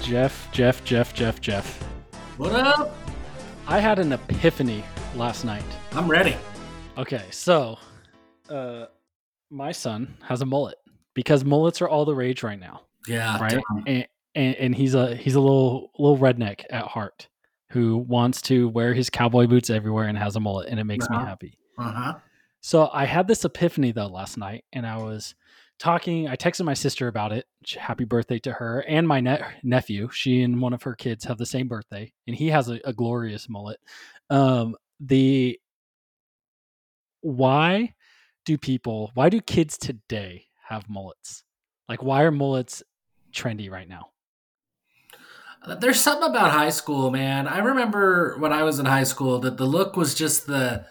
Jeff, Jeff, Jeff, Jeff, Jeff. What up? I had an epiphany last night. I'm ready. Okay, so uh my son has a mullet because mullets are all the rage right now, Yeah. right? And, and and he's a he's a little little redneck at heart who wants to wear his cowboy boots everywhere and has a mullet and it makes me Uh-huh. happy. Uh-huh. So I had this epiphany though last night, and I was talking. I texted my sister about it. Happy birthday to her and my ne- nephew. She and one of her kids have the same birthday, and he has a, a glorious mullet. Um, the why do people? Why do kids today have mullets? Like, why are mullets trendy right now? Uh, There's something about high school, man. I remember when I was in high school that the look was just the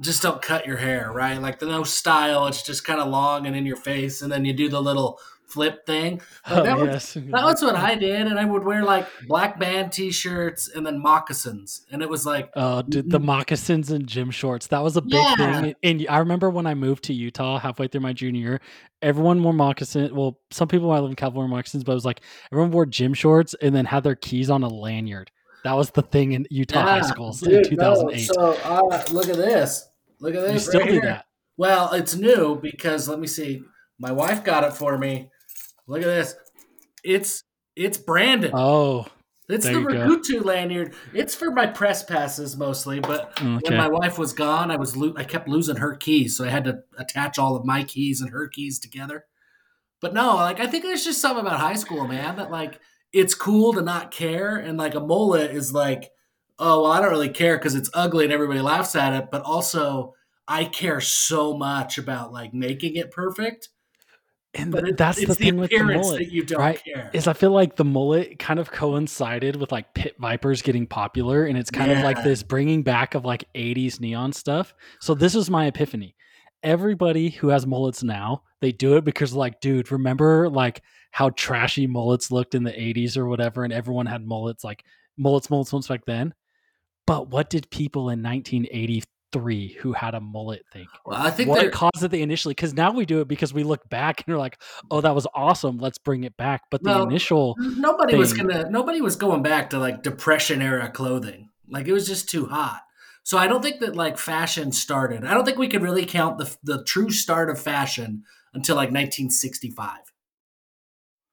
just don't cut your hair, right? Like the no style, it's just kind of long and in your face, and then you do the little flip thing. Like, oh, that, was, yes, that was what I did, and I would wear like black band t-shirts and then moccasins, and it was like Oh, dude, the moccasins and gym shorts. That was a big Yeah. thing. And I remember when I moved to Utah halfway through my junior year, everyone wore moccasins. Well, some people might live in California moccasins, but it was like everyone wore gym shorts and then had their keys on a lanyard. That was the thing in Utah high Yeah, schools in dude, no, 2008. so uh, look at this. Look at this. you still right do here. that. Well, it's new because let me see. My wife got it for me. Look at this. It's it's branded. Oh, it's the. Rakutu lanyard. It's for my press passes mostly, but okay. when my wife was gone, I was lo- I kept losing her keys, so I had to attach all of my keys and her keys together. But no, like I think there's just something about high school, man, that like it's cool to not care, and like a mullet is like, oh well, I don't really care because it's ugly and everybody laughs at it, but also I care so much about like making it perfect. and But it- that's it's the thing with the mullet. that you don't right? care. Is I feel like the mullet kind of coincided with like pit vipers getting popular, and it's kind of like this bringing back of like '80s neon stuff. So this is my epiphany. Everybody who has mullets now, they do it because like, dude, remember like how trashy mullets looked in the '80s or whatever, and everyone had mullets like mullets, mullets, mullets back then. But what did people in 1983 who had a mullet think? well, I think what they're- caused it the initially because now we do it because we look back and we're like oh that was awesome let's bring it back. But the Well, initial nobody was gonna nobody was going back to like depression era clothing. Like it was just too hot. So i don't think that like fashion started. I don't think we could really count the, the true start of fashion until like 1965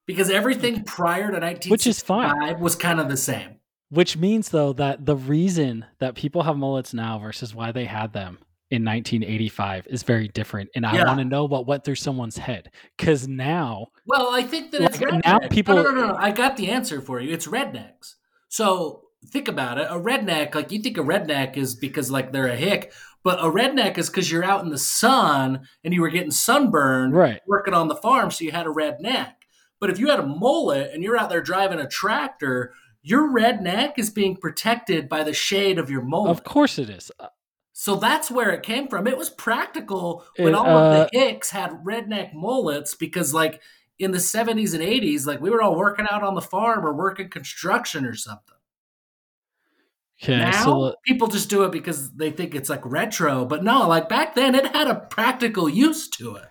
because everything prior to 1965 Which is fine. was kind of the same. Which means though that the reason that people have mullets now versus why they had them in 1985 is very different and i Yeah. want to know what went through someone's head. Because now well i think that it's Like, now people- no, no, no, no, i got the answer for you. It's rednecks. So think about it. A redneck like you think a redneck is because like they're a hick but a redneck is because you're out in the sun and you were getting sunburned right. working on the farm, so you had a red neck. But if you had a mullet and you're out there driving a tractor, your red neck is being protected by the shade of your mullet. of course it is Uh, So that's where it came from. It was practical when It, all uh, of the hicks had redneck mullets because, like, in the 70s and 80s, like, we were all working out on the farm or working construction or something. okay now, so uh, people just do it because they think it's like retro. But no, like, back then, it had a practical use to it.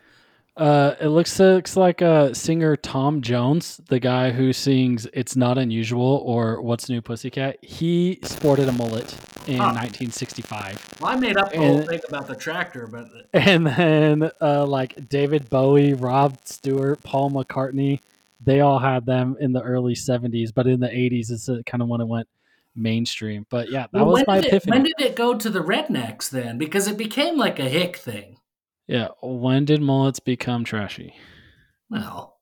Uh, it looks looks like uh, singer Tom Jones, the guy who sings "It's Not Unusual" or "What's New Pussycat." He sported a mullet in Huh. 1965, Well, I made up the whole thing about the tractor, but and then uh, like David Bowie, Rod Stewart, Paul McCartney, they all had them in the early 70s, but in the 80s is kind of when it went mainstream. But yeah, that Well, was my it- epiphany. when did it go to the rednecks then? Because it became like a hick thing. Yeah, when did mullets become trashy? Well,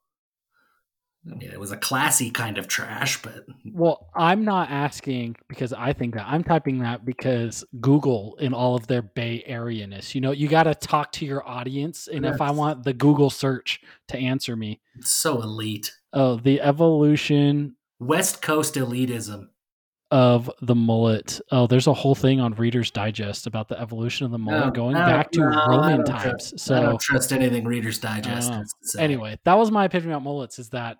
I mean, it was a classy kind of trash, but Well, I'm not asking because I think that. I'm typing that because Google, in all of their Bay Area ness, you know, you got to talk to your audience. And if I want the Google search to answer me, it's so elite. oh, the evolution West Coast elitism. Of the mullet. Oh, there's a whole thing on Reader's Digest about the evolution of the mullet No, going back to no, Roman times. trust- I So, don't trust anything Reader's Digest Oh. has to say. anyway, that was my opinion about mullets is that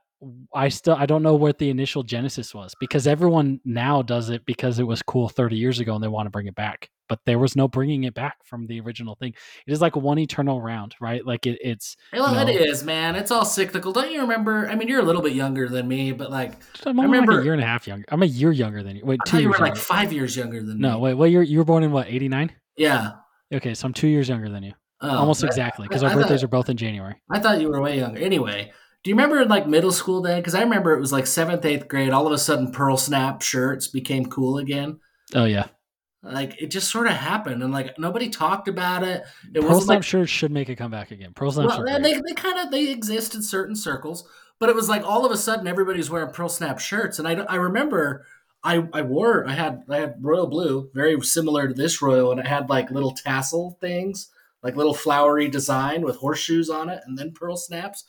I still I don't know what the initial genesis was because everyone now does it because it was cool 30 years ago and they want to bring it back. But there was no bringing it back from the original thing. It is like one eternal round, right? Like it, it's Well, you know, it is, man. It's all cyclical. Don't you remember? I mean, you're a little bit younger than me, but like I'm I only like remember- a year and a half younger. I'm a year younger than you. Wait, I two thought you were like younger. five years younger than No, me. No, wait, what? You're you were born in what? 89? Yeah. Okay, so I'm two years younger than you, Oh, almost I- exactly, because I our thought- birthdays are both in January. I thought you were way younger. Anyway, do you remember in like middle school day? Because I remember it was like seventh, eighth grade. All of a sudden, pearl snap shirts became cool again. Oh yeah, Like it just sort of happened, and like nobody talked about it. It Pearl Snap like shirts should make a comeback again. Pearl Snaps well, they they kind of they exist in certain circles, but it was like all of a sudden everybody's wearing pearl snap shirts, and I I remember. I, I wore I had I had royal blue very similar to this royal and it had like little tassel things like little flowery design with horseshoes on it and then pearl snaps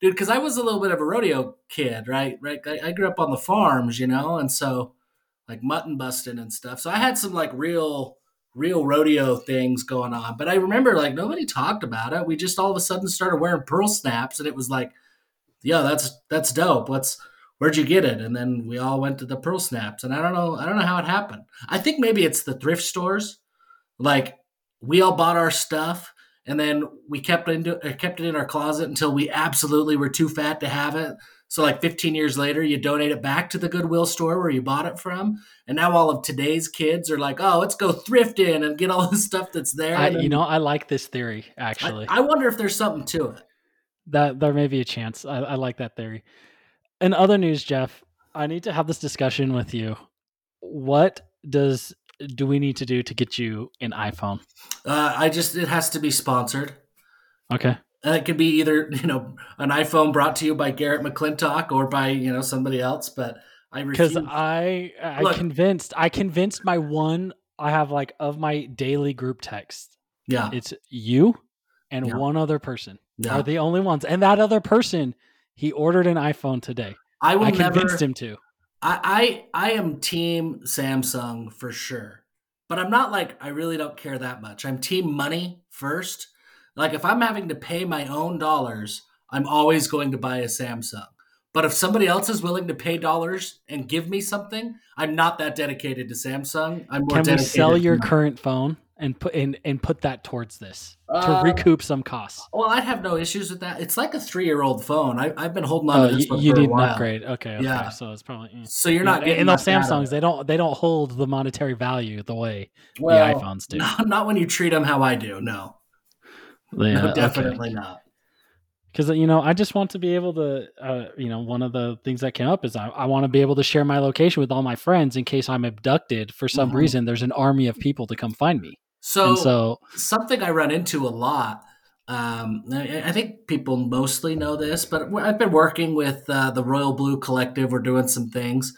dude because I was a little bit of a rodeo kid right? Right? I, I grew up on the farms you know? And so like mutton busting and stuff. So I had some like real real rodeo things going on. But I remember like nobody talked about it. We just all of a sudden started wearing pearl snaps and it was like yeah that's that's dope. Let's where'd you get it? And then we all went to the Pearl Snaps, and I don't know, I don't know how it happened. I think maybe it's the thrift stores. Like we all bought our stuff, and then we kept it into, uh, kept it in our closet until we absolutely were too fat to have it. So like 15 years later, you donate it back to the Goodwill store where you bought it from, and now all of today's kids are like, "Oh, let's go thrifting and get all the stuff that's there." I, you know, I like this theory I, actually. I wonder if there's something to it. that there may be a chance. I, I like that theory. In other news, Jeff, I need to have this discussion with you. What does do we need to do to get you an iPhone? Uh, I just it has to be sponsored. Okay. And it could be either you know an iPhone brought to you by Garrett McClintock or by you know somebody else. But I. Because I I Look. convinced I convinced my one I have like of my daily group text. yeah, It's you and Yeah. one other person yeah. are the only ones. And that other person, he ordered an iPhone today. I will I never. convinced him to. I, I I am team Samsung for sure, but I'm not like I really don't care that much. I'm team money first. Like if I'm having to pay my own dollars, I'm always going to buy a Samsung. But if somebody else is willing to pay dollars and give me something, I'm not that dedicated to Samsung. I'm more Can we dedicated sell your money. current phone and put and, and put that towards this to Uh, recoup some costs? Well, I'd have no issues with that. It's like a three-year-old phone. I, I've been holding on Oh, to this you, you for a need an upgrade. Okay, okay. Yeah. So it's probably mm. So you're not Yeah, getting and those much out of Samsungs. They don't they don't hold the monetary value the way well, the iPhones do. No, not when you treat them how I do. No, no, definitely not. Because you know, I just want to be able to. Uh, you know, one of the things that came up is I, I want to be able to share my location with all my friends in case I'm abducted for some Mhm. reason. There's an army of people to come find me, So, and so something I run into a lot. Um, I, think people mostly know this, but I've been working with uh, the Royal Blue Collective. We're doing some things,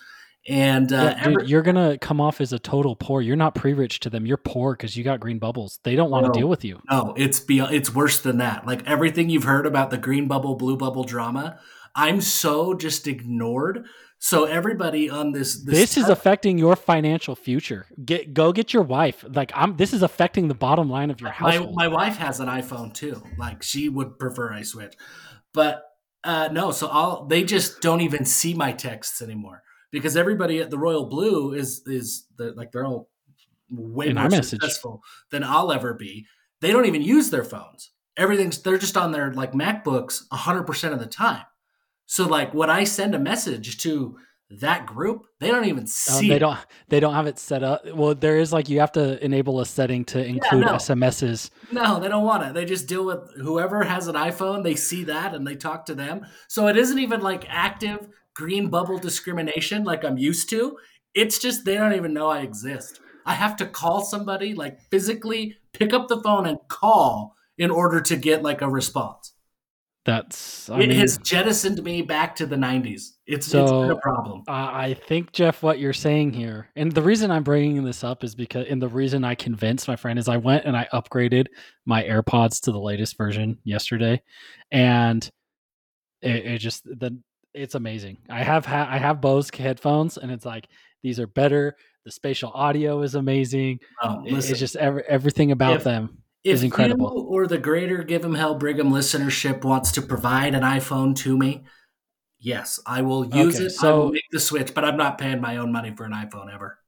and uh, yeah, dude, every- you're gonna come off as a total poor. You're not pre-rich to them. You're poor because you got green bubbles. They don't want to No. deal with you. no, it's beyond. It's worse than that. Like everything you've heard about the green bubble, blue bubble drama, I'm so just ignored. So everybody on this This is affecting your financial future. Get go get your wife. Like I'm. This is affecting the bottom line of your my, household. my wife has an iPhone too. Like she would prefer I switch, but uh, no. So I'll they just don't even see my texts anymore because everybody at the Royal Blue is is the, like they're all way In more successful than I'll ever be. They don't even use their phones. Everything's they're just on their like MacBooks hundred percent of the time. So like when I send a message to that group, they don't even Um, see. they don't. They don't have it set up. Well, there is like you have to enable a setting to include no. SMSs. No, they don't want it. They just deal with whoever has an iPhone. They see that and they talk to them. So it isn't even like active green bubble discrimination like I'm used to. It's just they don't even know I exist. I have to call somebody, like physically pick up the phone and call in order to get like a response. That's. I it mean, has jettisoned me back to the 90s. It's, it's So- been a problem. I I think Jeff, what you're saying here, and the reason I'm bringing this up is because, and the reason I convinced my friend is I went and I upgraded my AirPods to the latest version yesterday, and it, it just the it's amazing. I have ha- I have Bose headphones, and it's like these are better. The spatial audio is amazing. Oh, listen, it's just every, everything about If- them. If is incredible. you or the greater Give 'em Hell Brigham listenership wants to provide an iPhone to me, Yes, I will use Okay, it. I will so- make the switch, but I'm not paying my own money for an iPhone ever.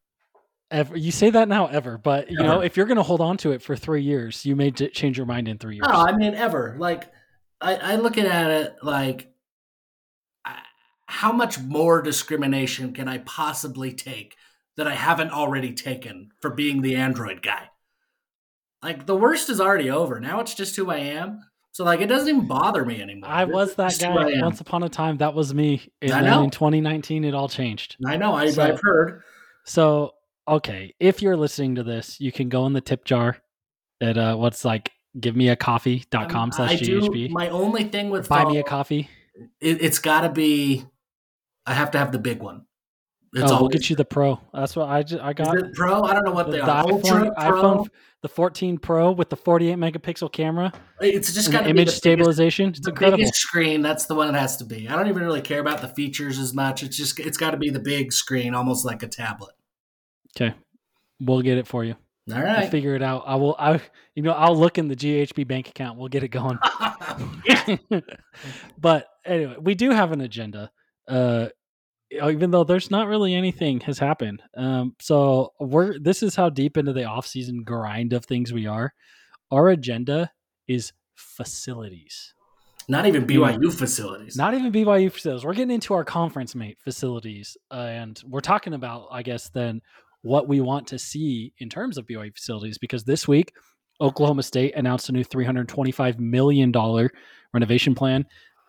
Ever, you say that now, ever, but you know, if you're going to hold on to it for three years, you may change your mind in three years. No, I mean ever. Like I, I look at it like how much more discrimination can I possibly take that I haven't already taken for being the Android guy? Like the worst is already over. Now it's just who I am. So like it doesn't even bother me anymore. I was that just guy once upon a time. That was me. And I know. in 2019, it all changed. I know. I, So- I've heard. So, okay, if you're listening to this, you can go in the tip jar at uh, what's like givemeacoffee.com Um, slash I do. GHB. My only thing with Buy me a coffee. It, it's got to be. I have to have the big one. It's oh, we'll get you the pro. That's what I just, I got. it Pro? I don't know what The, they the are. IPhone, iPhone, the 14 Pro with the 48 megapixel camera It's just got image the biggest- stabilization. It's the incredible. biggest screen. That's the one it has to be. I don't even really care about the features as much. It's just it's got to be the big screen, almost like a tablet. Okay, we'll get it for you. All We'll figure it out. I will. I, you know, I'll look in the GHB bank account. We'll get it going. but anyway, we do have an agenda. Uh, even though there's not really anything has happened. Um, so we're this is how deep into the off-season grind of things we are. Our agenda is facilities. Not even BYU facilities. Not even BYU facilities. We're getting into our conference mate facilities, uh, and we're talking about, I guess, then what we want to see in terms of BYU facilities. Because this week, Oklahoma State announced a new three hundred twenty-five million dollar renovation plan,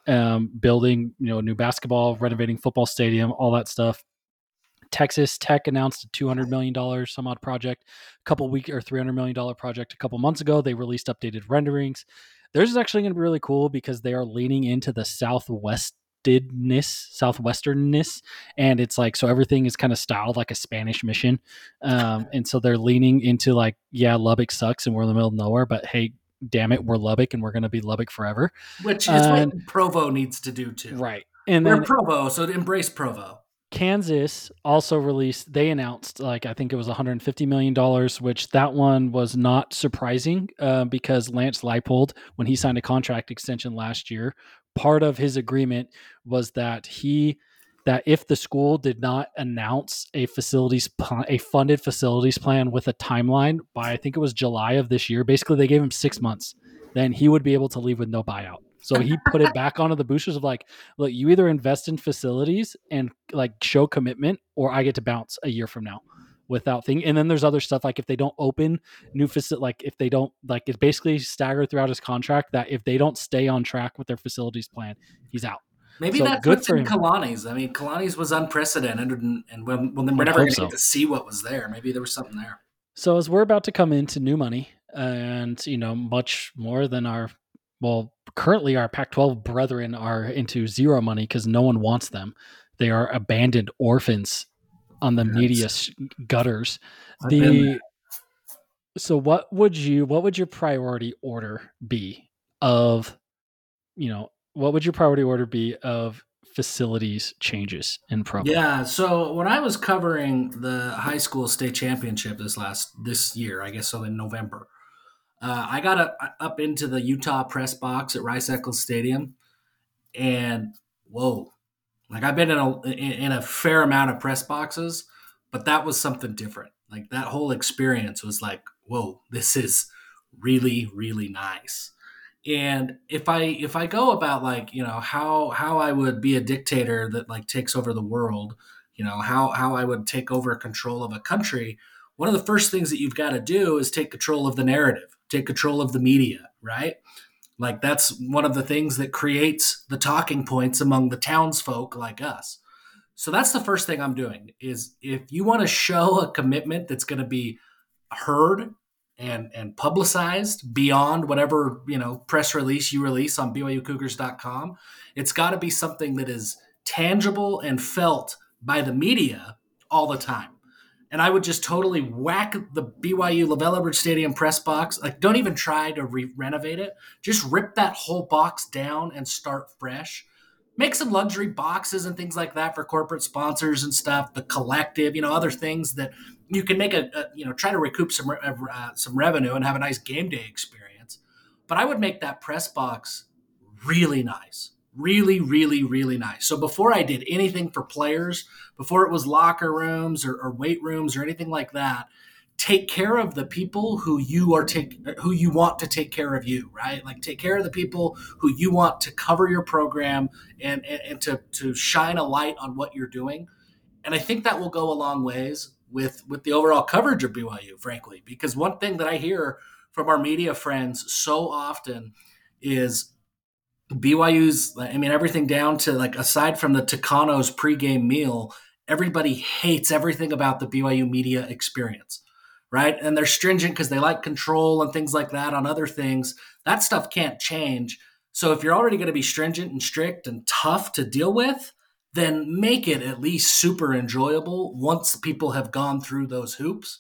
um, building you know new basketball, renovating football stadium, all that stuff. Texas Tech announced a two hundred million dollars some odd project, a couple week or three hundred million dollar project a couple months ago. They released updated renderings. Theirs is actually going to be really cool because they are leaning into the southwestedness, southwesternness, and it's like so everything is kind of styled like a Spanish mission, um, and so they're leaning into like yeah, Lubbock sucks and we're in the middle of nowhere, but hey, damn it, we're Lubbock and we're going to be Lubbock forever, Which is what Provo needs to do too. right? And We're then Provo, so embrace Provo. Kansas also released, they announced like I think it was 150 million dollars, which that one was not surprising uh, because Lance Leipold, when he signed a contract extension last year, part of his agreement was that he that if the school did not announce a facilities pl- a funded facilities plan with a timeline by I think it was July of this year, basically they gave him six months, then he would be able to leave with no buyout. So he put it back onto the boosters of like, look, you either invest in facilities and like show commitment, or I get to bounce a year from now without thing. And then there's other stuff like if they don't open new facility, like if they don't like it's basically staggered throughout his contract that if they don't stay on track with their facilities plan, he's out. Maybe So that's good for in. Kalani's. I mean, Kalani's was unprecedented, and, and when, when we're never going to so. get to see what was there. Maybe there was something there. So as we're about to come into new money and you know much more than our well currently our Pac-12 brethren are into zero money because no one wants them. They are abandoned orphans on the Yes. media gutters. I've The so what would you what would your priority order be of you know what would your priority order be of facilities changes in Provo? Yeah. So when I was covering the high school state championship this last this year, I guess so in November, uh, I got a, up into the Utah press box at Rice Eccles Stadium, and whoa, like I've been in a in a fair amount of press boxes, but that was something different. Like that whole experience was like, whoa, this is really really nice and if i if i go about like you know how how i would be a dictator that like takes over the world you know how how i would take over control of a country one of the first things that you've got to do is take control of the narrative take control of the media right? Like that's one of the things that creates the talking points among the townsfolk like us. So that's the first thing i'm doing is if you want to show a commitment that's going to be heard and and publicized beyond whatever you know press release you release on BYUCougars.com. It's got to be something that is tangible and felt by the media all the time. And I would just totally whack the BYU LaVell Edwards Stadium press box. Like, don't even try to re- renovate it. Just rip that whole box down and start fresh. Make some luxury boxes and things like that for corporate sponsors and stuff. The collective, you know, other things that you can make a, a you know try to recoup some uh, some revenue and have a nice game day experience. But I would make that press box really nice, really, really, really nice. So before I did anything for players, before it was locker rooms or, or weight rooms or anything like that, take care of the people who you are take who you want to take care of you right like take care of the people who you want to cover your program and and, and to to shine a light on what you're doing and i think that will go a long ways with with the overall coverage of byu frankly because one thing that i hear from our media friends so often is BYU's, I mean, everything down to like aside from the Tucano's pregame meal, everybody hates everything about the BYU media experience, right? And they're stringent because they like control and things like that on other things. That stuff can't change. So if you're already going to be stringent and strict and tough to deal with, then make it at least super enjoyable once people have gone through those hoops.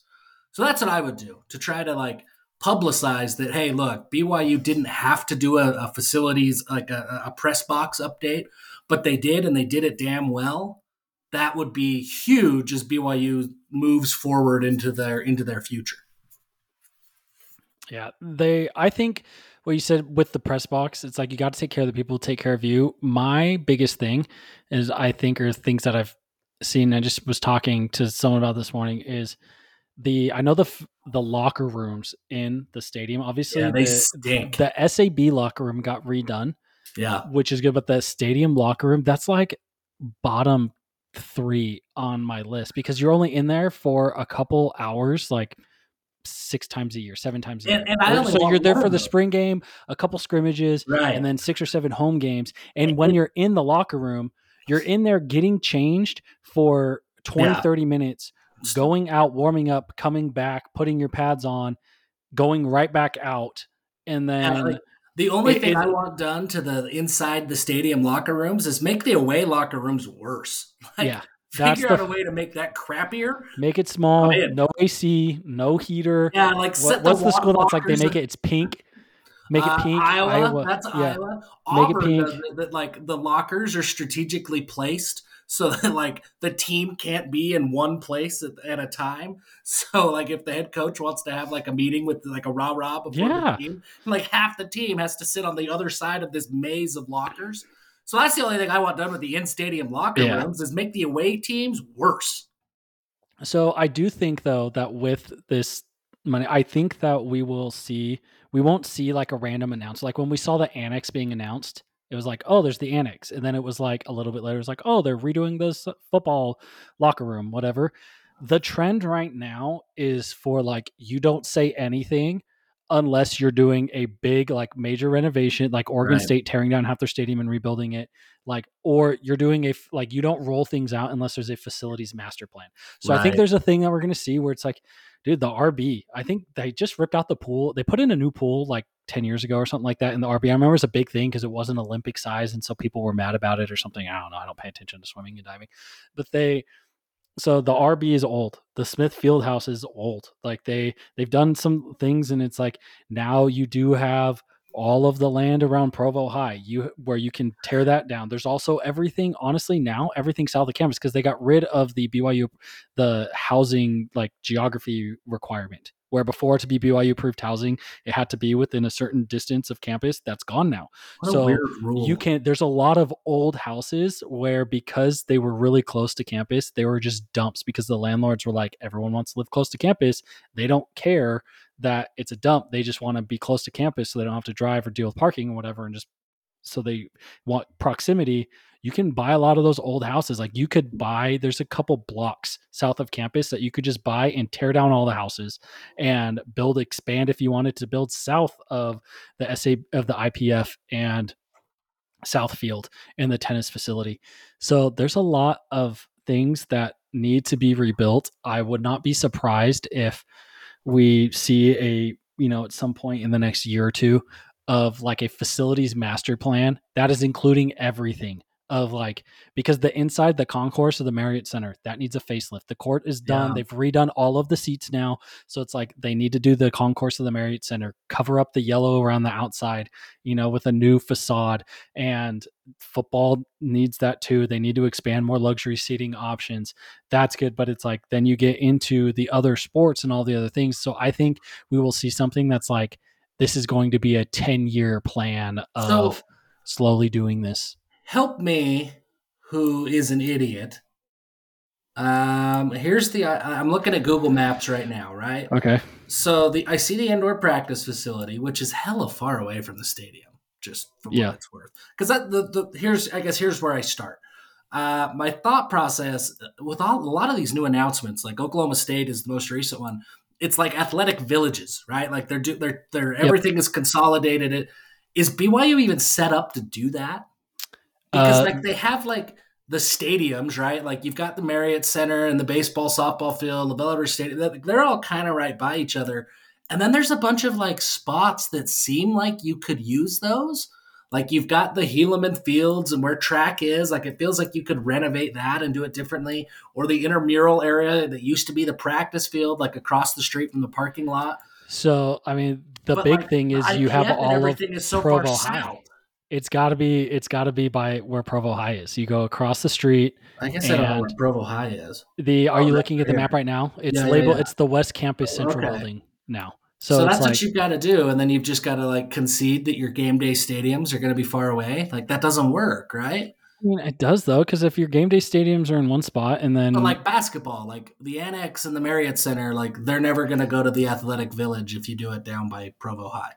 So that's what I would do to try to like publicize that hey look byu didn't have to do a, a facilities like a, a, press box update but they did and they did it damn well that would be huge as byu moves forward into their into their future yeah they i think what you said with the press box it's like you got to take care of the people who take care of you my biggest thing is i think are things that i've seen i just was talking to someone about this morning is the I know the the locker rooms in the stadium. Obviously, yeah, they the, stink. The SAB locker room got redone. Yeah, which is good. But the stadium locker room, that's like bottom three on my list because you're only in there for a couple hours, like six times a year, seven times a and, year. And so you're there for the spring game, a couple scrimmages, right. and then six or seven home games. And when you're in the locker room, you're in there getting changed for 20, yeah. 30 minutes going out, warming up, coming back, putting your pads on, going right back out, and then. Like the only it, thing it, I want done to the inside the stadium locker rooms is make the away locker rooms worse. Like, yeah, figure out a way to make that crappier. Make it small, no AC, no heater. Yeah, like what, what's the, the school that's like they make it? It's pink. Make it pink. Uh, Iowa, Iowa, That's yeah. Iowa. Auburn make it pink. That, like the lockers are strategically placed so that like the team can't be in one place at, at, a time. So like if the head coach wants to have like a meeting with like a rah rah before yeah. the team, like half the team has to sit on the other side of this maze of lockers. So that's the only thing I want done with the in stadium locker yeah. rooms is make the away teams worse. So I do think though that with this money, I think that we will see we won't see like a random announcement. Like when we saw the annex being announced, it was like, oh, there's the annex. And then it was like a little bit later, it was like, oh, they're redoing this football locker room, whatever. The trend right now is for like, you don't say anything unless you're doing a big, like, major renovation, like Oregon right. State tearing down half their stadium and rebuilding it. Like, or you're doing a, like, you don't roll things out unless there's a facilities master plan. So right. I think there's a thing that we're going to see where it's like, dude, the RB, I think they just ripped out the pool. They put in a new pool like 10 years ago or something like that in the RB. I remember it's a big thing because it wasn't Olympic size. And so people were mad about it or something. I don't know. I don't pay attention to swimming and diving. But they, so the RB is old. The Smith Field House is old. Like they, they've done some things and it's like now you do have all of the land around Provo High, you where you can tear that down. There's also everything, honestly, now everything south of campus because they got rid of the BYU the housing like geography requirement. Where before to be BYU approved housing, it had to be within a certain distance of campus. That's gone now. What so you can't. there's a lot of old houses where because they were really close to campus, they were just dumps because the landlords were like, everyone wants to live close to campus. They don't care that it's a dump. They just want to be close to campus so they don't have to drive or deal with parking or whatever. And just so they want proximity. You can buy a lot of those old houses. Like you could buy, there's a couple blocks south of campus that you could just buy and tear down all the houses and build, expand if you wanted to build south of the SA of the IPF and Southfield and the tennis facility. So there's a lot of things that need to be rebuilt. I would not be surprised if we see a you know at some point in the next year or two of like a facilities master plan that is including everything of like because the inside the concourse of the Marriott Center that needs a facelift. The court is done. Yeah. They've redone all of the seats now, so it's like they need to do the concourse of the Marriott Center, cover up the yellow around the outside, you know, with a new facade. And football needs that too. They need to expand more luxury seating options. That's good, but it's like then you get into the other sports and all the other things. So I think we will see something that's like this is going to be a 10 year plan of so, slowly doing this help me, who is an idiot. Um, here's the. I, I'm looking at Google Maps right now, right? Okay. So the I see the indoor practice facility, which is hella far away from the stadium, just for Yeah. what it's worth. Because that the, the here's I guess here's where I start. Uh, my thought process with all, a lot of these new announcements, like Oklahoma State is the most recent one. It's like athletic villages, right? Like they're do, they're they're everything is consolidated. It is BYU even set up to do that? Because Uh, like they have like the stadiums, right? Like you've got the Marriott Center and the baseball, softball field, the Bell River Stadium. They're- all kind of right by each other. And then there's a bunch of like spots that seem like you could use those. Like you've got the Helaman Fields and where track is. Like it feels like you could renovate that and do it differently. Or the intramural area that used to be the practice field, like across the street from the parking lot. So I mean, the But, big like, thing is IPF you have all of everything is so Provo far south. It's got to be. It's got to be by where Provo High is. You go across the street. I guess I don't know where Provo High is. The are Oh, you looking at the map right now? It's Yeah, yeah, labeled. yeah. It's the West Campus oh, Central Okay. building now. So, So, that's like what you've got to do, and then you've just got to like concede that your game day stadiums are going to be far away. Like that doesn't work, right? I mean, it does though, because if your game day stadiums are in one spot and then But like basketball, like the Annex and the Marriott Center, like they're never going to go to the Athletic Village if you do it down by Provo High.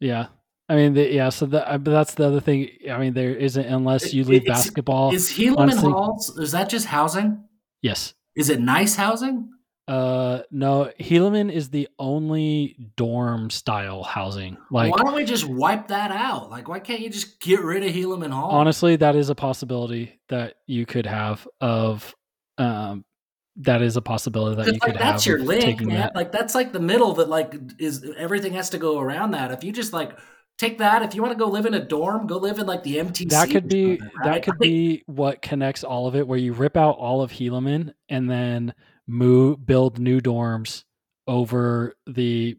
yeah, I mean, the, yeah. So that, but that's the other thing. I mean, there isn't unless you leave it's- basketball. Is Helaman Halls? Is that just housing? yes. Is it nice housing? Uh, no. Helaman is the only dorm style housing. Like why don't we just wipe that out? Like, why can't you just get rid of Helaman Hall? honestly, that is a possibility that you could have of. Um, that is a possibility that you like could that's have your link, man. that. Like that's like the middle that like is everything has to go around that. If you just like take that, if you want to go live in a dorm, go live in like the MTC. that could be something, that could be what connects all of it where you rip out all of Helaman and then move build new dorms over the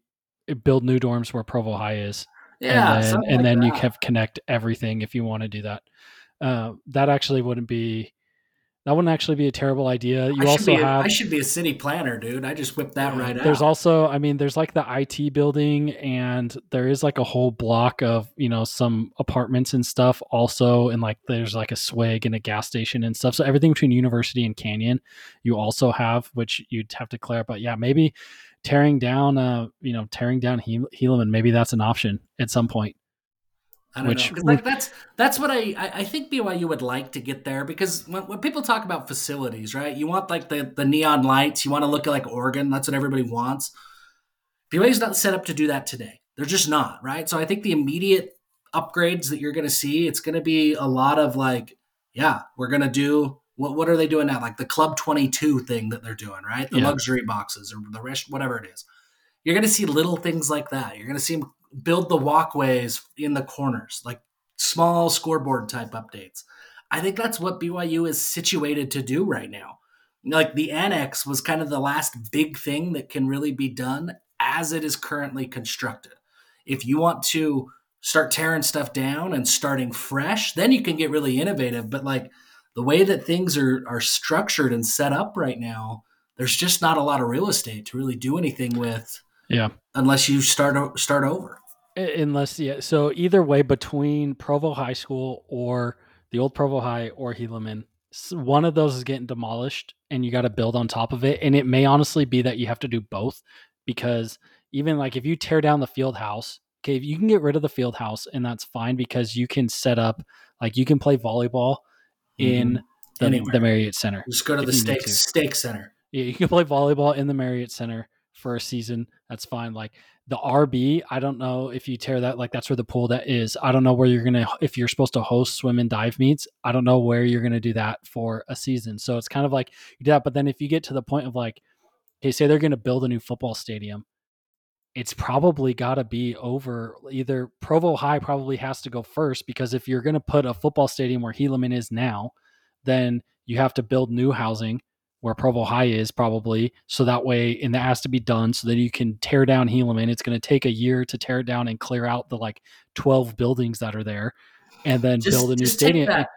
build new dorms where Provo High is yeah, and then, and like then you can connect everything if you want to do that. Uh, that actually wouldn't be that wouldn't actually be a terrible idea. You also a- have I should be a city planner, dude. I just whipped that right out. there's also i mean there's like the it building and there is like a whole block of you know some apartments and stuff also and like there's like a swig and a gas station and stuff. So everything between university and canyon you also have which you'd have to clear up. But yeah maybe tearing down uh you know tearing down Hel- helaman maybe that's an option at some point I don't which know. like that's that's what I, I I think BYU would like to get there because when, when people talk about facilities, right? You want like the the neon lights. You want to look like Oregon. That's what everybody wants. BYU's not set up to do that today. They're just not, right? So I think the immediate upgrades that you're going to see, it's going to be a lot of like, yeah, we're going to do what what are they doing now? Like the Club 22 thing that they're doing, right? The Yeah. luxury boxes or the rest, whatever it is. You're going to see little things like that. You're going to see them build the walkways in the corners, like small scoreboard type updates. I think that's what BYU is situated to do right now. Like the annex was kind of the last big thing that can really be done as it is currently constructed. If you want to start tearing stuff down and starting fresh, then you can get really innovative. But like the way that things are are structured and set up right now, there's just not a lot of real estate to really do anything with yeah unless you start start over. I- unless yeah so either way between provo high school or the old provo high or helaman one of those is getting demolished and you got to build on top of it and it may honestly be that you have to do both because even like if you tear down the field house okay if you can get rid of the field house and that's fine because you can set up like you can play volleyball in mm-hmm. the, Anywhere. the marriott center Just go to the you need steak to. stake center. yeah, you can play volleyball in the Marriott Center for a season. That's fine. Like the RB, I don't know if you tear that, like that's where the pool that is. I don't know where you're gonna if you're supposed to host swim and dive meets. I don't know where you're gonna do that for a season. So it's kind of like you do that. But then if you get to the point of like, okay, say they're gonna build a new football stadium, it's probably got to be over either Provo High probably has to go first because if you're going to put a football stadium where Helaman is now, then you have to build new housing where Provo High is probably so that way and that has to be done so that you can tear down Helaman. It's going to take a year to tear it down and clear out the like 12 buildings that are there and then Just, build a new stadium. Take that,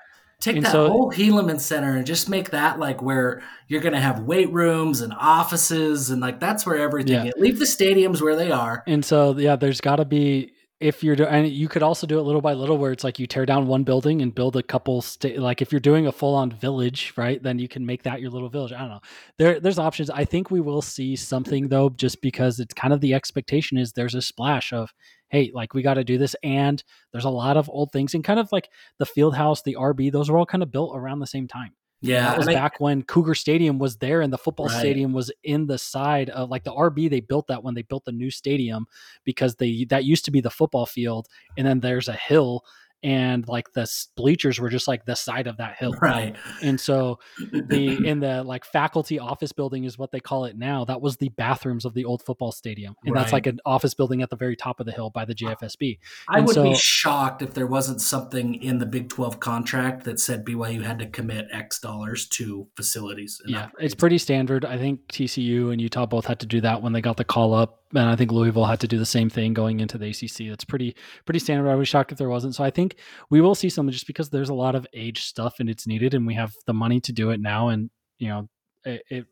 take And that so- whole Helaman Center and just make that like where you're going to have weight rooms and offices and like that's where everything Yeah. is. Leave the stadiums where they are. And so yeah, there's got to be if you're doing, and you could also do it little by little, where it's like you tear down one building and build a couple. Sta- like if you're doing a full on village, right? Then you can make that your little village. I don't know. There, there's options. I think we will see something though, just because it's kind of the expectation is there's a splash of, hey, like we got to do this, and there's a lot of old things, and kind of like the field house, the RB, those are all kind of built around the same time. Yeah, that was I- back when Cougar Stadium was there and the football Right. stadium was in the side of like the RB. They built that when they built the new stadium because they that used to be the football field, and then there's a hill, and like the bleachers were just like the side of that hill, right. and so the in the like faculty office building is what they call it now. That was the bathrooms of the old football stadium, and that's like an office building at the very top of the hill by the JFSB. I And would be shocked if there wasn't something in the Big 12 contract that said BYU had to commit X dollars to facilities. Yeah, it's pretty standard. I think TCU and Utah both had to do that when they got the call up, and I think Louisville had to do the same thing going into the ACC. That's pretty pretty standard. I was shocked if there wasn't. So I think we will see some just because there's a lot of age stuff and it's needed, and we have the money to do it now. And you know, it, it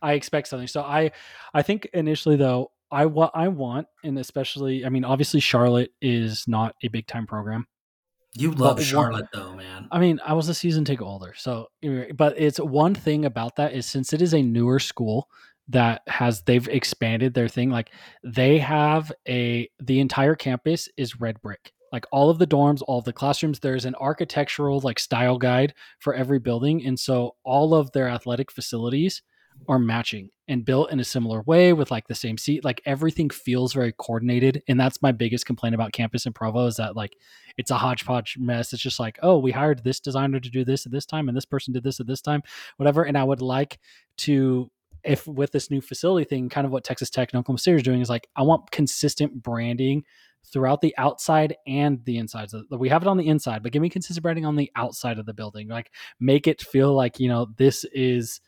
I expect something. So I I think initially though. I what I want, and especially, I mean, obviously Charlotte is not a big time program. You love one- Charlotte, though, man. I mean, I was a season ticket holder, so but it's one thing about that is since it is a newer school that has they've expanded their thing, like they have a the entire campus is red brick. Like all of the dorms, all of the classrooms, there's an architectural like style guide for every building. And so all of their athletic facilities are matching and built in a similar way with like the same seat. Like everything feels very coordinated. And that's my biggest complaint about campus in Provo is that like it's a hodgepodge mess. It's just like, oh, we hired this designer to do this at this time, and this person did this at this time, whatever. And I would like to, if with this new facility thing, kind of what Texas Tech and Oklahoma City is doing is like, I want consistent branding throughout the outside and the inside. So we have it on the inside, but give me consistent branding on the outside of the building. Like make it feel like you know this is,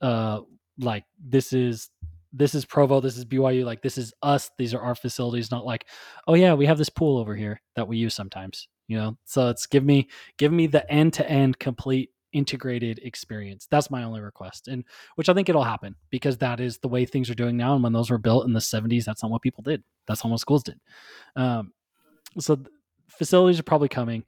uh, like this is this is Provo, this is BYU, like this is us, these are our facilities, not like, oh yeah, we have this pool over here that we use sometimes, you know. So it's give me give me the end to end complete integrated experience. That's my only request. And which I think it'll happen because that is the way things are doing now. And when those were built in the 70s, that's not what people did. That's not what schools did. Um, so facilities are probably coming.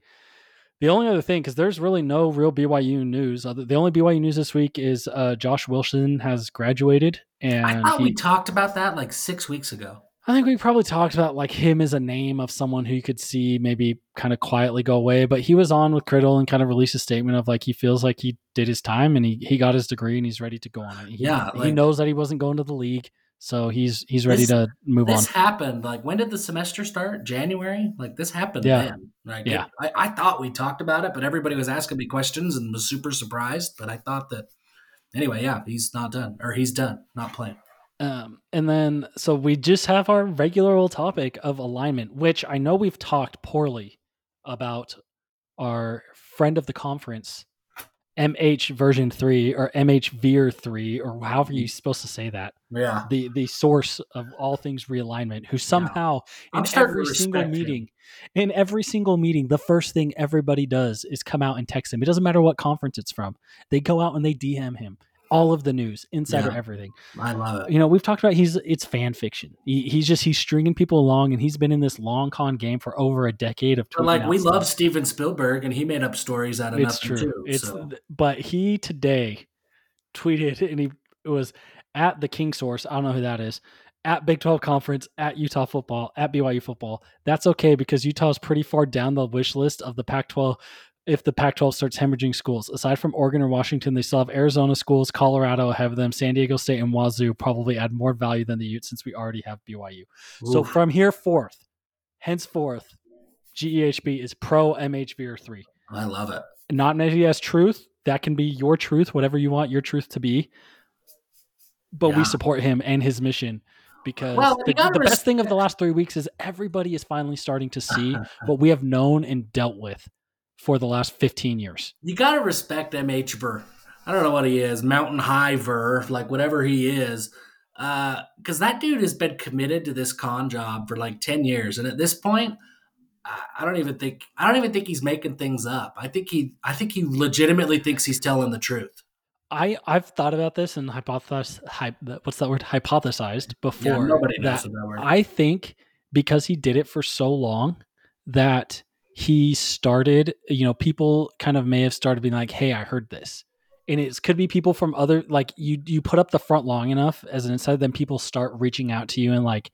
The only other thing, because there's really no real BYU news. Other, the only BYU news this week is uh, Josh Wilson has graduated, and I thought he, we talked about that like six weeks ago. I think we probably talked about like him as a name of someone who you could see maybe kind of quietly go away. But he was on with Criddle and kind of released a statement of like he feels like he did his time and he, he got his degree and he's ready to go on it. He, Yeah, he knows that he wasn't going to the league, so he's he's ready This- to move on. This happened like when did the semester start? January? Like this happened Yeah. then. Like Yeah. I, I thought we talked about it, but everybody was asking me questions and was super surprised. But I thought that anyway, yeah, he's not done. Or he's done, not playing. Um, and then so we just have our regular old topic of alignment, which I know we've talked poorly about our friend of the conference, MH version three or MH Veer three, or however you're supposed to say that. Yeah. The the source of all things realignment, who somehow I'm in every single him. meeting, in every single meeting, the first thing everybody does is come out and text him. It doesn't matter what conference it's from. They go out and they DM him all of the news, insider Yeah. everything I love it. you know we've talked about he's it's fan fiction he, he's just he's stringing people along and he's been in this long con game for over a decade of But like we stuff. love Steven Spielberg and he made up stories out of it's nothing true too. it's so. but he today tweeted and he it was at the king source i don't know who that is at big 12 conference at utah football at byu football that's okay because Utah is pretty far down the wish list of the pac 12 if the Pac 12 starts hemorrhaging schools. Aside from Oregon or Washington, they still have Arizona schools, Colorado ahead of them, San Diego State and Wazoo probably add more value than the Utes since we already have BYU. So from here forth, henceforth, GEHB is pro MHV or three. I love it. Not necessarily as truth. That can be your truth, whatever you want your truth to be. But Yeah. we support him and his mission because Well, the, the best thing of the last three weeks is everybody is finally starting to see what we have known and dealt with for the last 15 years. You gotta respect MH Ver. I don't know what he is, Mountain High Ver, like whatever he is. Uh, because that dude has been committed to this con job for like 10 years. And at this point, I don't even think I don't even think he's making things up. I think he I think he legitimately thinks he's telling the truth. I I've thought about this and hypothesized. Hy, what's that word? Hypothesized before Yeah, nobody knows that word. I think because he did it for so long that he started, you know, people kind of may have started being like, "Hey, I heard this." And it could be people from other like you you put up the front long enough as an insider, then people start reaching out to you and like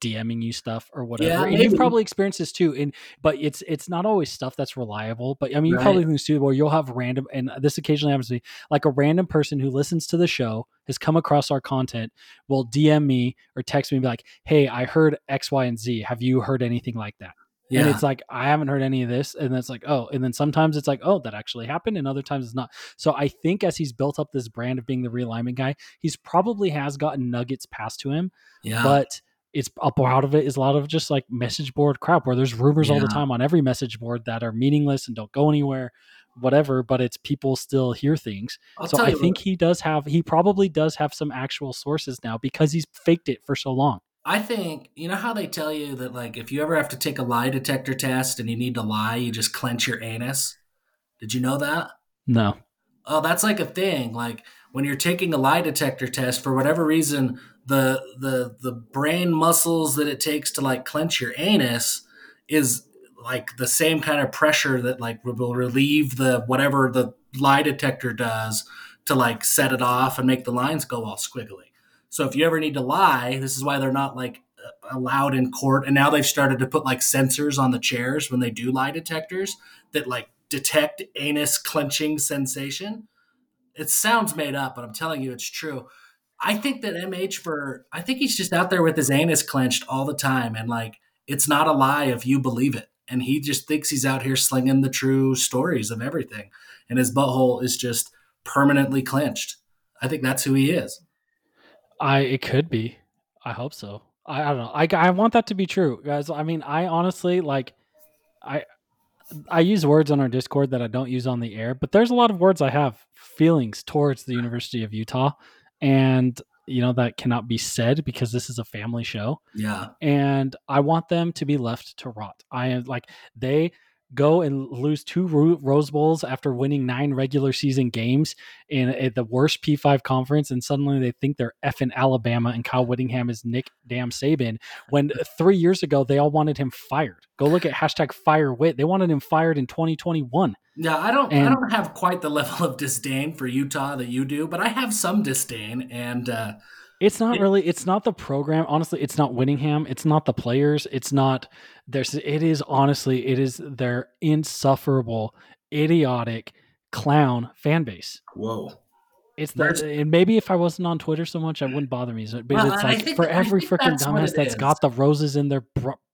DMing you stuff or whatever. Yeah, and you've probably experienced this too. And but it's it's not always stuff that's reliable. But I mean, you Right. probably think this too, where you'll have random, and this occasionally happens to me, like a random person who listens to the show has come across our content, will DM me or text me and be like, "Hey, I heard X, Y, and Z. Have you heard anything like that?" Yeah. And it's like, I haven't heard any of this. And it's like, oh, and then sometimes it's like, oh, that actually happened. And other times it's not. So I think as he's built up this brand of being the realignment guy, he's probably has gotten nuggets passed to him, yeah. but it's up out of it is a lot of just like message board crap where there's rumors all the time on every message board that are meaningless and don't go anywhere, whatever, but it's people still hear things. I'll so I think what, he does have, he probably does have some actual sources now because he's faked it for so long. I think you know how they tell you that like if you ever have to take a lie detector test and you need to lie, you just clench your anus. Did you know that? No. Oh, that's like a thing. Like when you're taking a lie detector test, for whatever reason, the the the brain muscles that it takes to like clench your anus is like the same kind of pressure that like will relieve the whatever the lie detector does to like set it off and make the lines go all squiggly. So if you ever need to lie, this is why they're not like allowed in court. And now they've started to put like sensors on the chairs when they do lie detectors that like detect anus clenching sensation. It sounds made up, but I'm telling you it's true. I think that MH for I think he's just out there with his anus clenched all the time and like it's not a lie if you believe it. And he just thinks he's out here slinging the true stories of everything. And his butthole is just permanently clenched. I think that's who he is. I it could be. I hope so. I, I don't know. I I want that to be true, guys. I mean, I honestly like I I use words on our Discord that I don't use on the air, but there's a lot of words I have feelings towards the University of Utah and you know that cannot be said because this is a family show Yeah. and I want them to be left to rot. I am like they go and lose two Rose Bowls after winning nine regular season games in, at the worst P5 conference, and suddenly they think they're effing Alabama and Kyle Whittingham is Nick Damn Saban. When three years ago they all wanted him fired. Go look at hashtag Fire Wit. They wanted him fired in 2021. Yeah, I don't I don't have quite the level of disdain for Utah that you do, but I have some disdain and uh It's not really. It's not the program. Honestly, it's not Whittingham. It's not the players. It's not. There's. It is honestly. It is their insufferable, idiotic clown fan base. whoa. It's Where's- that. And maybe if I wasn't on Twitter so much, I wouldn't bother me. But Well, it's like think- for every freaking that's what dumbass it that's is. got the roses in their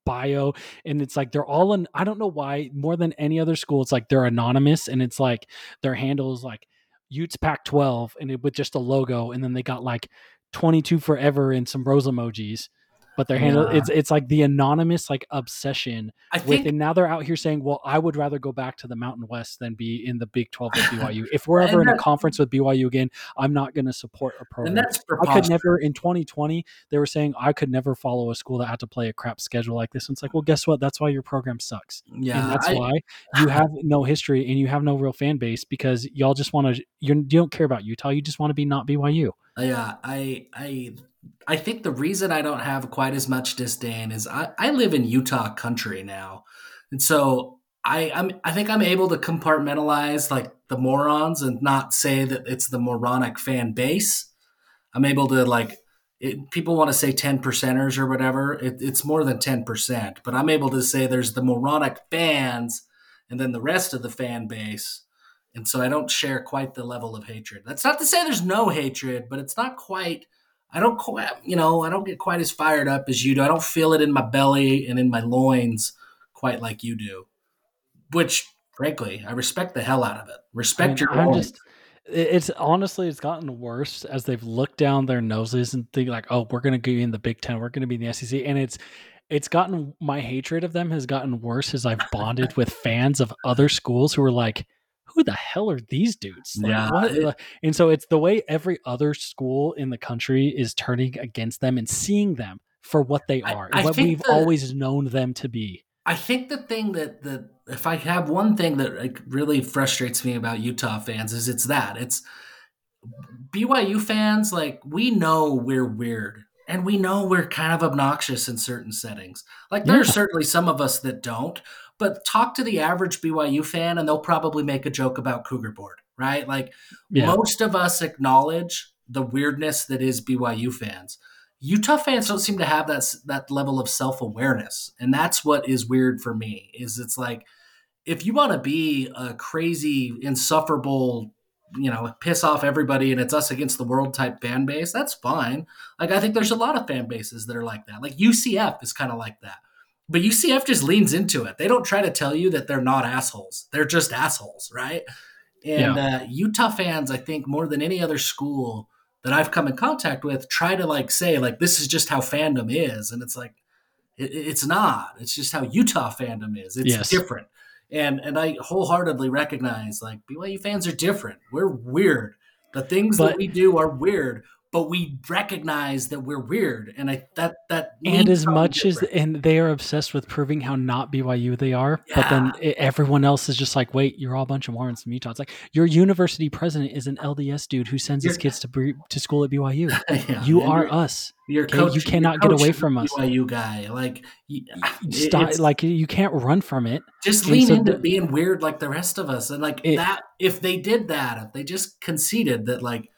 bio, and it's like they're all in. I don't know why. More than any other school, it's like they're anonymous, and it's like their handle is like Utes Pac 12, and it with just a logo, and then they got like 22 forever and some rose emojis. But their handle, Yeah. it's it's like the anonymous like obsession I with, think and now they're out here saying, "Well, I would rather go back to the Mountain West than be in the Big 12 with BYU. If we're ever in a conference with BYU again, I'm not going to support a program." and that's I could never in 2020 they were saying I could never follow a school that had to play a crap schedule like this. And it's like, well, guess what? That's why your program sucks. yeah, and that's I- why you have no history and you have no real fan base because y'all just want to you you don't care about Utah. You just want to be not BYU. Uh, yeah, I I I think the reason I don't have quite as much disdain is I, I live in Utah country now. And so I I'm I think I'm able to compartmentalize like the morons and not say that it's the moronic fan base. I'm able to like it, people want to say 10 percenters or whatever. It, it's more than 10%, but I'm able to say there's the moronic fans and then the rest of the fan base. And so I don't share quite the level of hatred. That's not to say there's no hatred, but it's not quite. I don't quite, you know, I don't get quite as fired up as you do. I don't feel it in my belly and in my loins quite like you do. Which, frankly, I respect the hell out of it. Respect I your I'm loins. just it- it's honestly it's gotten worse as they've looked down their noses and think like, oh, we're gonna be in the Big Ten, we're gonna be in the SEC, and it's it's gotten my hatred of them has gotten worse as I've bonded with fans of other schools who are like, who the hell are these dudes? Like, Yeah, what? and so it's the way every other school in the country is turning against them and seeing them for what they are, I and what we've the- always known them to be. I think the thing that that if I have one thing that like really frustrates me about Utah fans is it's that it's BYU fans like we know we're weird. and we know we're kind of obnoxious in certain settings. Like there are Yeah. certainly some of us that don't, but talk to the average BYU fan and they'll probably make a joke about Cougar Board, right? Like Yeah. most of us acknowledge the weirdness that is BYU fans. Utah fans don't seem to have that that level of self-awareness, and that's what is weird for me. Is it's like if you want to be a crazy, insufferable, you know, piss off everybody and it's us against the world type fan base, that's fine. Like I think there's a lot of fan bases that are like that. Like UCF is kind of like that. But UCF just leans into it. They don't try to tell you that they're not assholes. They're just assholes, right? And uh, Utah fans, I think, more than any other school that I've come in contact with, try to like say like this is just how fandom is, and it's like it, it's not. It's just how Utah fandom is. It's Yes. different, and and I wholeheartedly recognize like BYU fans are different. We're weird. The things But- that we do are weird, but we recognize that we're weird, and I that that and as much as and they are obsessed with proving how not BYU they are, but then everyone else is just like, wait, you're all a bunch of Mormons from Utah. It's like your university president is an LDS dude who sends his You're- kids to to school at BYU. Yeah, You are us. Your Okay, coach, you cannot get away coach is a from us. BYU guy, like y- ah, Stop, like you can't run from it. just lean so into the- being weird like the rest of us, and like It- that. If they did that, if they just conceded that, like,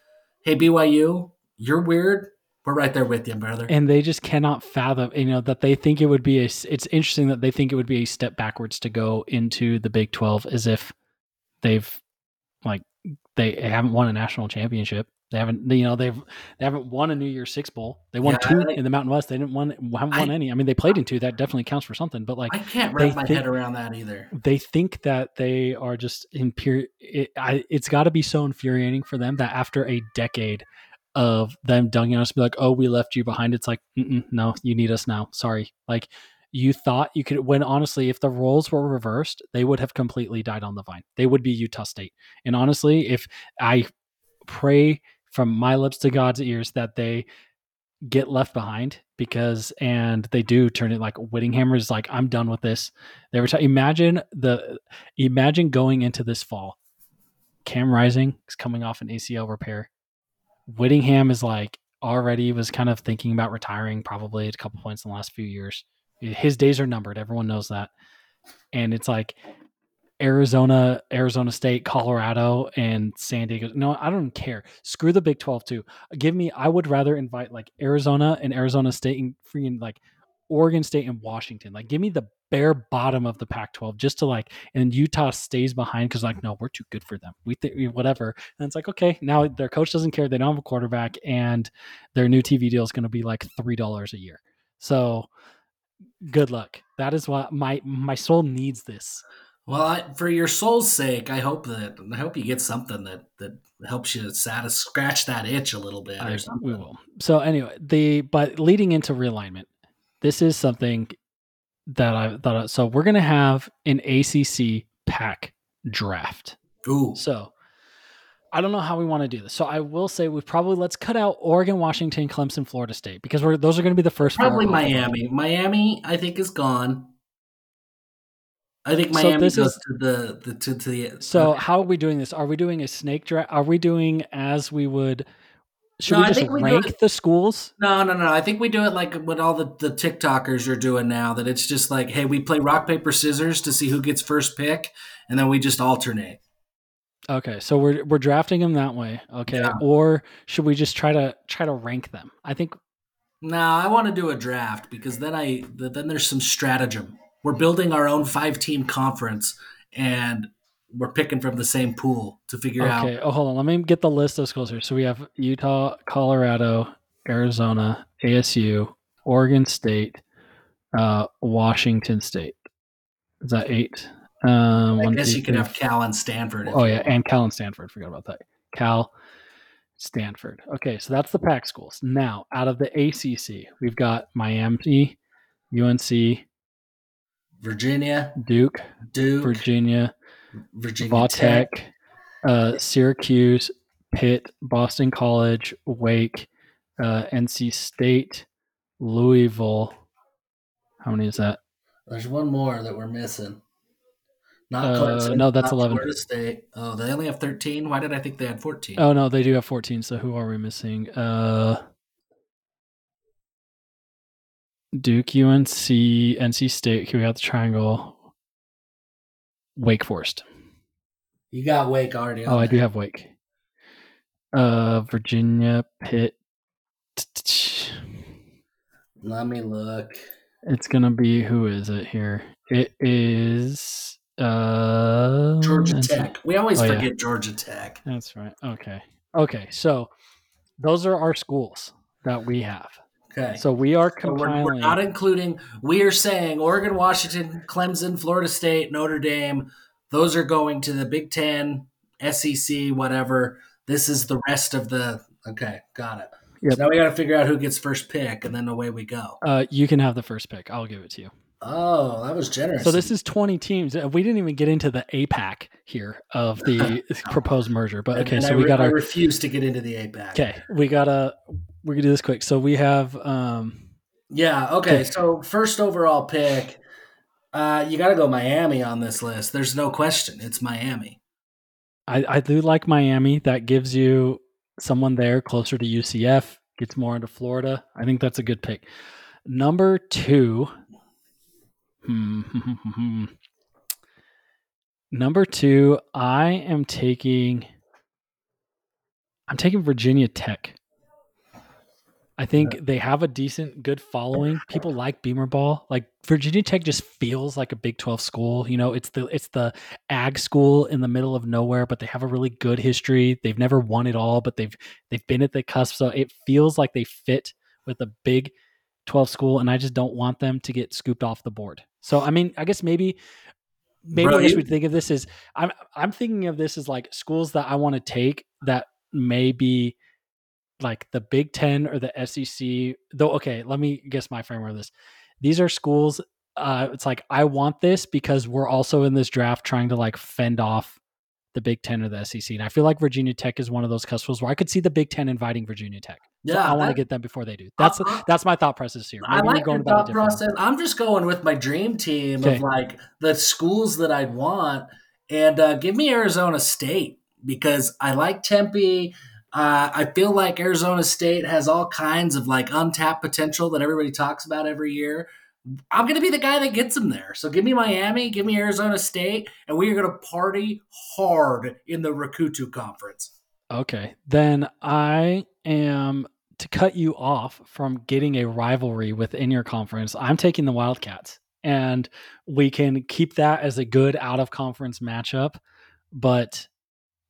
hey BYU, you're weird, we're right there with you, brother. and they just cannot fathom you know that they think it would be a. it's interesting that they think it would be a step backwards to go into the big 12 as if they've like they haven't won a national championship they haven't you know they've they haven't won a new year's six bowl they won Yeah, two I- in the mountain west they didn't won haven't won I- any i mean they played in two that definitely counts for something but like I can't wrap my think- head around that either. they think that they are just in pure it, I, it's got to be so infuriating for them that after a decade of them dunking on us be like oh we left you behind it's like no you need us now sorry like you thought you could when honestly if the roles were reversed they would have completely died on the vine they would be utah state and honestly if i pray from my lips to god's ears that they get left behind because and they do turn it like Whittinghammer is like I'm done with this. They were ta- imagine the imagine going into this fall. Cam Rising is coming off an ACL repair. Whittingham is like already was kind of thinking about retiring probably at a couple points in the last few years. His days are numbered. Everyone knows that. And it's like Arizona, Arizona State, Colorado, and San Diego. No, I don't care. Screw the Big 12 too. Give me, I would rather invite like Arizona and Arizona State and freaking like Oregon State and Washington. Like, give me the bare bottom of the Pac 12 just to like, and Utah stays behind because, like, no, we're too good for them. We think whatever. And it's like, okay, now their coach doesn't care. They don't have a quarterback, and their new TV deal is going to be like $3 a year. So, good luck. That is what my my soul needs this. Well, I, for your soul's sake, I hope that I hope you get something that that helps you satis- scratch that itch a little bit I, or something. we will. So anyway, the but leading into realignment, this is something that I thought. Of. So we're gonna have an ACC Pac draft. Ooh, So I don't know how we want to do this. So I will say we probably let's cut out Oregon, Washington, Clemson, Florida State because we're those are going to be the first. probably. Miami. Miami, I think, is gone. I think So Miami this goes is- to the, the to, to the. So uh, how are we doing this? Are we doing a snake draft? Are we doing as we would? Should No, we I just think we rank it- the schools? no, no, no. I think we do it like what all the, the TikTokers are doing now. That it's just like, hey, we play rock paper scissors to see who gets first pick, and then we just alternate. Okay, so we're we're drafting them that way. Okay, Yeah. or should we just try to try to rank them? I think No, I want to do a draft because then I then there's some stratagem. We're building our own five team conference, and we're picking from the same pool to figure out. okay. Oh, hold on. Let me get the list of schools here. So we have Utah, Colorado, Arizona, ASU, Oregon State, uh, Washington State. Is that eight? Um, I one, guess two, you could three, have Cal and Stanford. Oh yeah, and Cal and Stanford. Forgot about that. Cal, Stanford. Okay, so that's the Pac schools. Now, out of the ACC, we've got Miami, UNC, Virginia, Duke, Duke, Virginia, Virginia Vautech, Tech. uh, Syracuse, Pitt, Boston College, Wake, uh, NC State, Louisville. How many is that? There's one more that we're missing. Not Uh, Clemson. no, that's not 11. Florida State. Oh, they only have 13. Why did I think they had 14? Oh no, they do have 14. So who are we missing? Uh, Duke, UNC, NC State. Here we got the triangle. Wake Forest. You got Wake already. Oh, I do have Wake. Uh, Virginia, Pitt. Let me look. It's gonna be who is it here? It is uh Georgia Tech. We always Oh, yeah. forget Georgia Tech. That's right. Okay. Okay. So those are our schools that we have. Okay. So we are So we're, we're not including. We are saying Oregon, Washington, Clemson, Florida State, Notre Dame. Those are going to the Big Ten, SEC, whatever. This is the rest of the. Okay, got it. Yep. So now we got to figure out who gets first pick, and then away we go. uh, you can have the first pick. I'll give it to you. Oh, that was generous. So this is 20 teams. Uh, We didn't even get into the APAC here of the proposed merger. But okay, and so I, we re- got I our refuse to get into the APAC. okay. We gotta we're gonna do this quick. So we have um Yeah. Okay. Okay. So first overall pick, uh, you got to go Miami on this list. There's no question. It's Miami. I, I do like Miami. That gives you someone there closer to UCF, gets more into Florida. I think that's a good pick. Number two. hmm, Number two, I am taking I'm taking Virginia Tech. I think they have a decent, good following. People like Beamer ball. Like Virginia Tech just feels like a Big Twelve school. You know, it's the it's the ag school in the middle of nowhere, but they have a really good history. They've never won it all, but they've they've been at the cusp. So it feels like they fit with a big 12 school, and I just don't want them to get scooped off the board. So I mean, I guess maybe maybe Bro, I guess you- we think of this as I'm I'm thinking of this as like schools that I want to take that may be like the Big Ten or the SEC. Though, okay, let me guess my framework of this. These are schools. Uh, it's like I want this because we're also in this draft trying to like fend off the Big Ten or the SEC, and I feel like Virginia Tech is one of those cusps where I could see the Big Ten inviting Virginia Tech. So Yeah, I want to get them before they do. That's that's my thought process here. I Maybe you're like it thought process. I'm just going with my dream team Okay. of like the schools that I'd want, and uh, give me Arizona State because I like Tempe. Uh, I feel like Arizona State has all kinds of like untapped potential that everybody talks about every year. I'm going to be the guy that gets them there. So give me Miami, give me Arizona State, and we are going to party hard in the Rakutu Conference. Okay. Then I am to cut you off from getting a rivalry within your conference. I'm taking the Wildcats, and we can keep that as a good out of conference matchup. But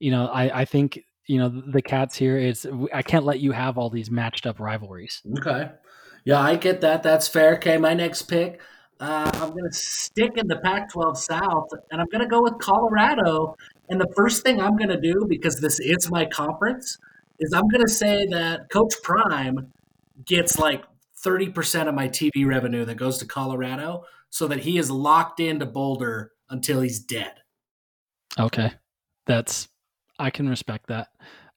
you know, I I think you know the Cats here is I can't let you have all these matched up rivalries. Okay. Yeah, I get that. That's fair. Okay, my next pick. Uh, I'm going to stick in the Pac 12 South, and I'm going to go with Colorado. And the first thing I'm going to do, because this is my conference, is I'm going to say that Coach Prime gets like 30% of my TV revenue that goes to Colorado so that he is locked into Boulder until he's dead. Okay. That's I can respect that.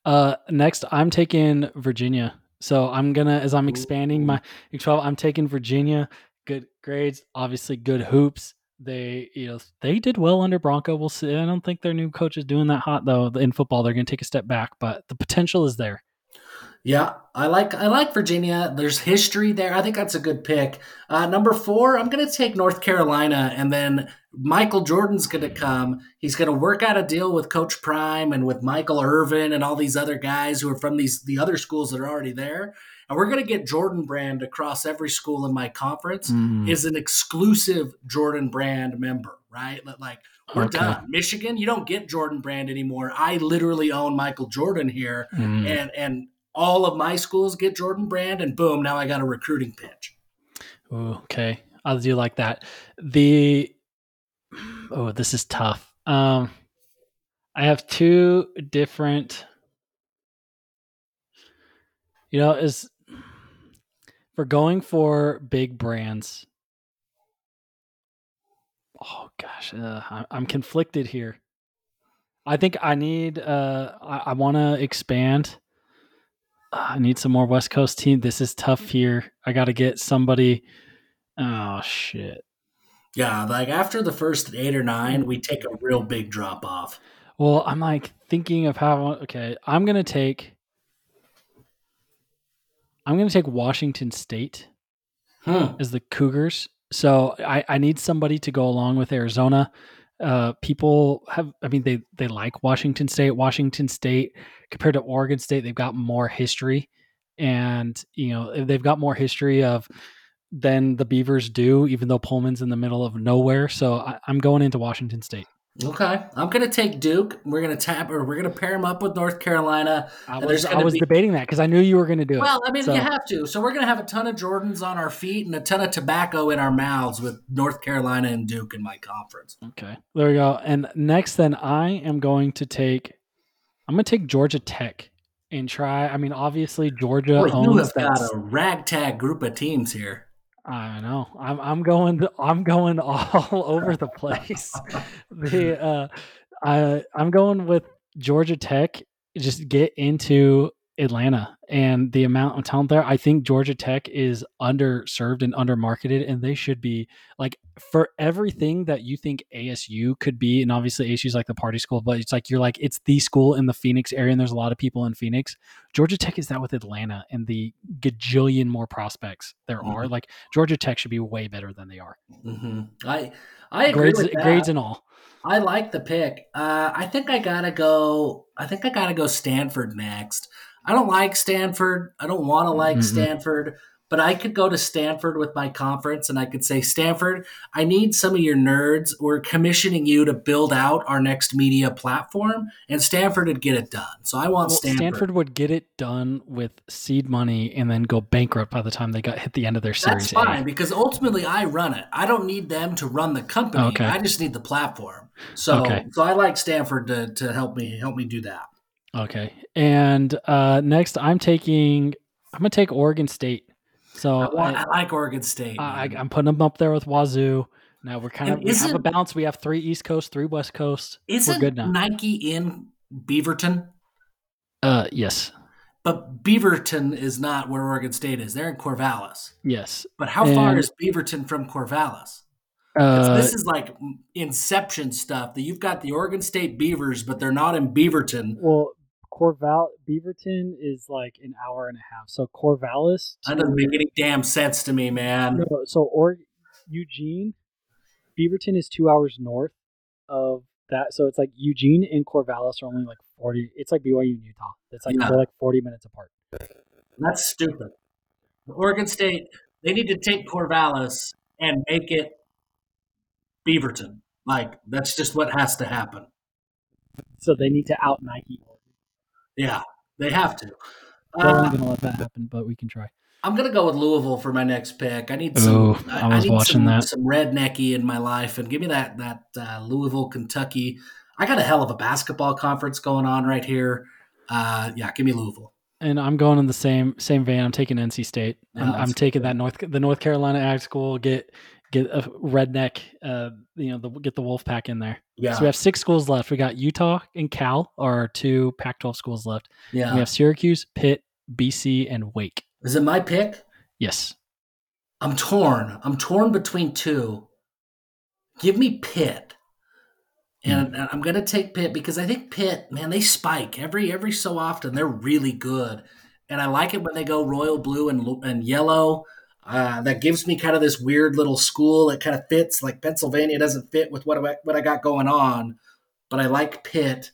Uh next I'm taking Virginia. So I'm gonna as I'm expanding my 12, I'm taking Virginia. Good grades, obviously good hoops. They you know they did well under Bronco. We'll see. I don't think their new coach is doing that hot though. In football, they're gonna take a step back, but the potential is there. Yeah, I like I like Virginia. There's history there. I think that's a good pick. Uh, number four, I'm going to take North Carolina, and then Michael Jordan's going to come. He's going to work out a deal with Coach Prime and with Michael Irvin and all these other guys who are from these the other schools that are already there. And we're going to get Jordan Brand across every school in my conference. Mm, Is an exclusive Jordan Brand member, right? Like we're Okay. done. Michigan, you don't get Jordan Brand anymore. I literally own Michael Jordan here mm. and and all of my schools get Jordan Brand, and boom, now I got a recruiting pitch. Ooh, okay. I do like that. The oh, this is tough. Um I have two different you know, is for going for big brands. Oh gosh, uh, I'm conflicted here. I think I need uh I, I want to expand. I need some more West Coast team. This is tough here. I got to get somebody Oh shit. Yeah, like after the first eight or nine, we take a real big drop off. Well, I'm like thinking of how okay, I'm going to take I'm to take Washington State. Hmm. is the Cougars. So I, I need somebody to go along with Arizona. Uh, people have, I mean, they they like Washington State. Washington State compared to Oregon State, they've got more history, and you know eh, they've got more history of than the Beavers do. Even though Pullman's in the middle of nowhere, so I, I'm going into Washington State. Okay, I'm gonna take Duke. We're gonna tap, or we're gonna pair him up with North Carolina. I was I was be- debating that because I knew you were going to do it. Well, I mean, So- you have to. So we're gonna have a ton of Jordans on our feet and a ton of tobacco in our mouths with North Carolina and Duke in my conference. Okay, there we go. And next, then I am going to take. I'm going to take Georgia Tech and try. I mean, obviously Georgia Boy, you owns have got a ragtag group of teams here. I know. I'm I'm going. I'm going all over the place. the uh, I I'm going with Georgia Tech. Just get into Atlanta and the amount of talent there. I think Georgia Tech is underserved and undermarketed, and they should be like for everything that you think ASU could be. And obviously, ASU is like the party school, but it's like you're like it's the school in the Phoenix area, and there's a lot of people in Phoenix. Georgia Tech is that with Atlanta and the gajillion more prospects there are. Like Georgia Tech should be way better than they are. hmm I I agree Grades, grades and all. I like the pick. Uh, I think I gotta go. I think I gotta go Stanford next. I don't like Stanford. I don't want to like Mhm. Stanford, but I could go to Stanford with my conference and I could say, Stanford, I need some of your nerds. We're commissioning you to build out our next media platform, and Stanford would get it done. So I want Well, Stanford. Stanford would get it done with seed money and then go bankrupt by the time they got hit the end of their series. That's fine because ultimately I run it. I don't need them to run the company. Okay. I just need the platform. So Okay. so I like Stanford to, to help me help me do that. Okay. And uh, next, I'm taking. I'm gonna take Oregon State. So I, want, I, I like Oregon State. I, I'm putting them up there with Wazoo. Now we're kind And of we have a balance. We have three East Coast, three West Coast. Isn't we're good now. Nike in Beaverton? Uh, yes, But Beaverton is not where Oregon State is. They're in Corvallis. yes. But how far is Beaverton from Corvallis? Uh, this is like Inception stuff. That you've got the Oregon State Beavers, but they're not in Beaverton. well, Corval Beaverton is like an hour and a half. So Corvallis. That doesn't make any damn sense to me, man. No, so or Eugene, Beaverton is two hours north of that. So it's like Eugene and Corvallis are only like forty. It's like BYU and Utah. It's like Yeah. they're like forty minutes apart. That's stupid. Oregon State, they need to take Corvallis and make it Beaverton. Like that's just what has to happen. So they need to out Nike. Yeah, they have to. They aren't Uh, gonna let that happen, but we can try. I'm gonna go with Louisville for my next pick. I need some. Ooh, I was need watching some, that. some rednecky in my life, and give me that that uh, Louisville, Kentucky. I got a hell of a basketball conference going on right here. Uh, yeah, give me Louisville. And I'm going in the same same vein. I'm taking NC State. And Oh, I'm taking that North the North Carolina Ag School. Get get a redneck. Uh, you know, the, get the Wolfpack in there. Yeah, So we have six schools left. We got Utah and Cal are our two Pac-12 schools left. yeah. We have Syracuse, Pitt, BC, and Wake. Is it my pick? Yes. I'm torn. I'm torn between two. Give me Pitt. And and I'm gonna take Pitt because I think Pitt, man, they spike every every so often. They're really good, and I like it when they go royal blue and and yellow. Uh, that gives me kind of this weird little school that kind of fits. Like Pennsylvania doesn't fit with what I, what I got going on, but I like Pitt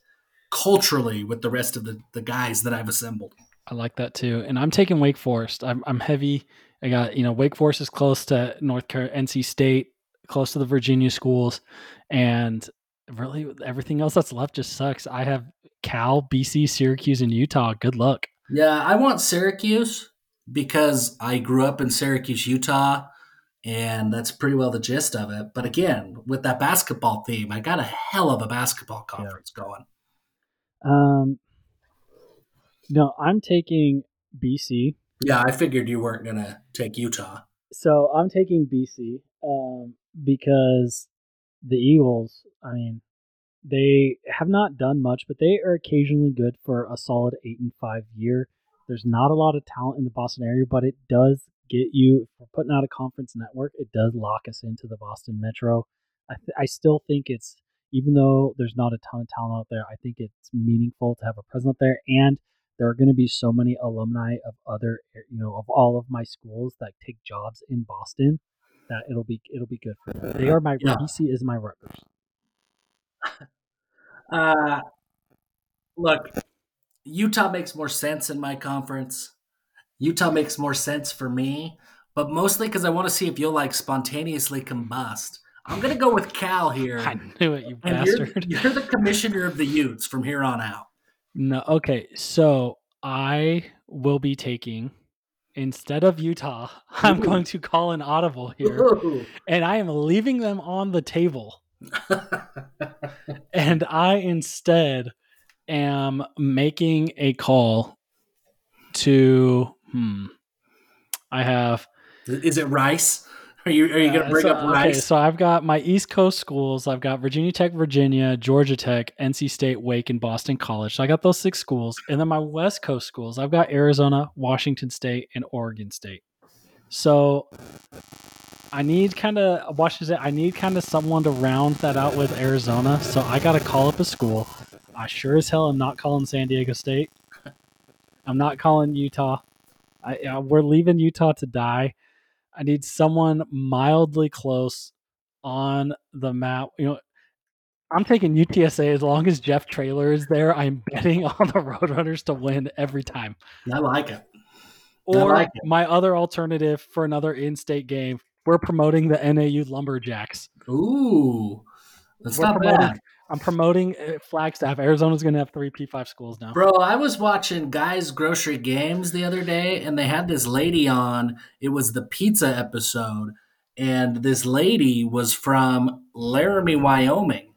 culturally with the rest of the the guys that I've assembled. I like that too. And I'm taking Wake Forest. I'm, I'm heavy. I got, you know, Wake Forest is close to North Carolina, NC State, close to the Virginia schools. And really everything else that's left just sucks. I have Cal, BC, Syracuse, and Utah. Good luck. Yeah, I want Syracuse because I grew up in Syracuse, Utah, and that's pretty well the gist of it. But again, with that basketball theme, I got a hell of a basketball conference going. Um, no, I'm taking BC. Yeah, I figured you weren't going to take Utah. So I'm taking BC um, because the Eagles, I mean, they have not done much, but they are occasionally good for a solid eight and five year. There's not a lot of talent in the Boston area, but it does get you. If we're putting out a conference network, it does lock us into the Boston Metro. I, th- I still think it's even though there's not a ton of talent out there, I think it's meaningful to have a presence there, and there are going to be so many alumni of other, you know, of all of my schools that take jobs in Boston that it'll be it'll be good for them. They are my Yeah. BC is my Rutgers. Uh, look, Utah makes more sense in my conference. Utah makes more sense for me, but mostly because I want to see if you'll like spontaneously combust. I'm gonna go with Cal here, I knew it, you and you're, bastard. you're the commissioner of the Utes from here on out. No, okay. So I will be taking instead of Utah, I'm Ooh. going to call an audible here, Ooh. and I am leaving them on the table. And I instead am making a call to hmm. I have Is it Rice? Are you are you gonna uh, bring so, up okay, Rice? so I've got my East Coast schools. I've got Virginia Tech, Virginia, Georgia Tech, NC State, Wake, and Boston College. So I got those six schools. And then my West Coast schools, I've got Arizona, Washington State, and Oregon State. So I need kind of Washington. I need kind of someone to round that out with Arizona. So I got to call up a school. I sure as hell am not calling San Diego State. I'm not calling Utah. I, uh, we're leaving Utah to die. I need someone mildly close on the map. You know, I'm taking UTSA as long as Jeff Traylor is there. I'm betting on the Roadrunners to win every time. I like it. Or like it. my other alternative for another in-state game, we're promoting the NAU Lumberjacks. Ooh, that's We're not bad, I'm promoting uh, Flagstaff. Arizona's going to have three P5 schools now. bro. I was watching Guys Grocery Games the other day, and they had this lady on. It was the pizza episode, and this lady was from Laramie, Wyoming,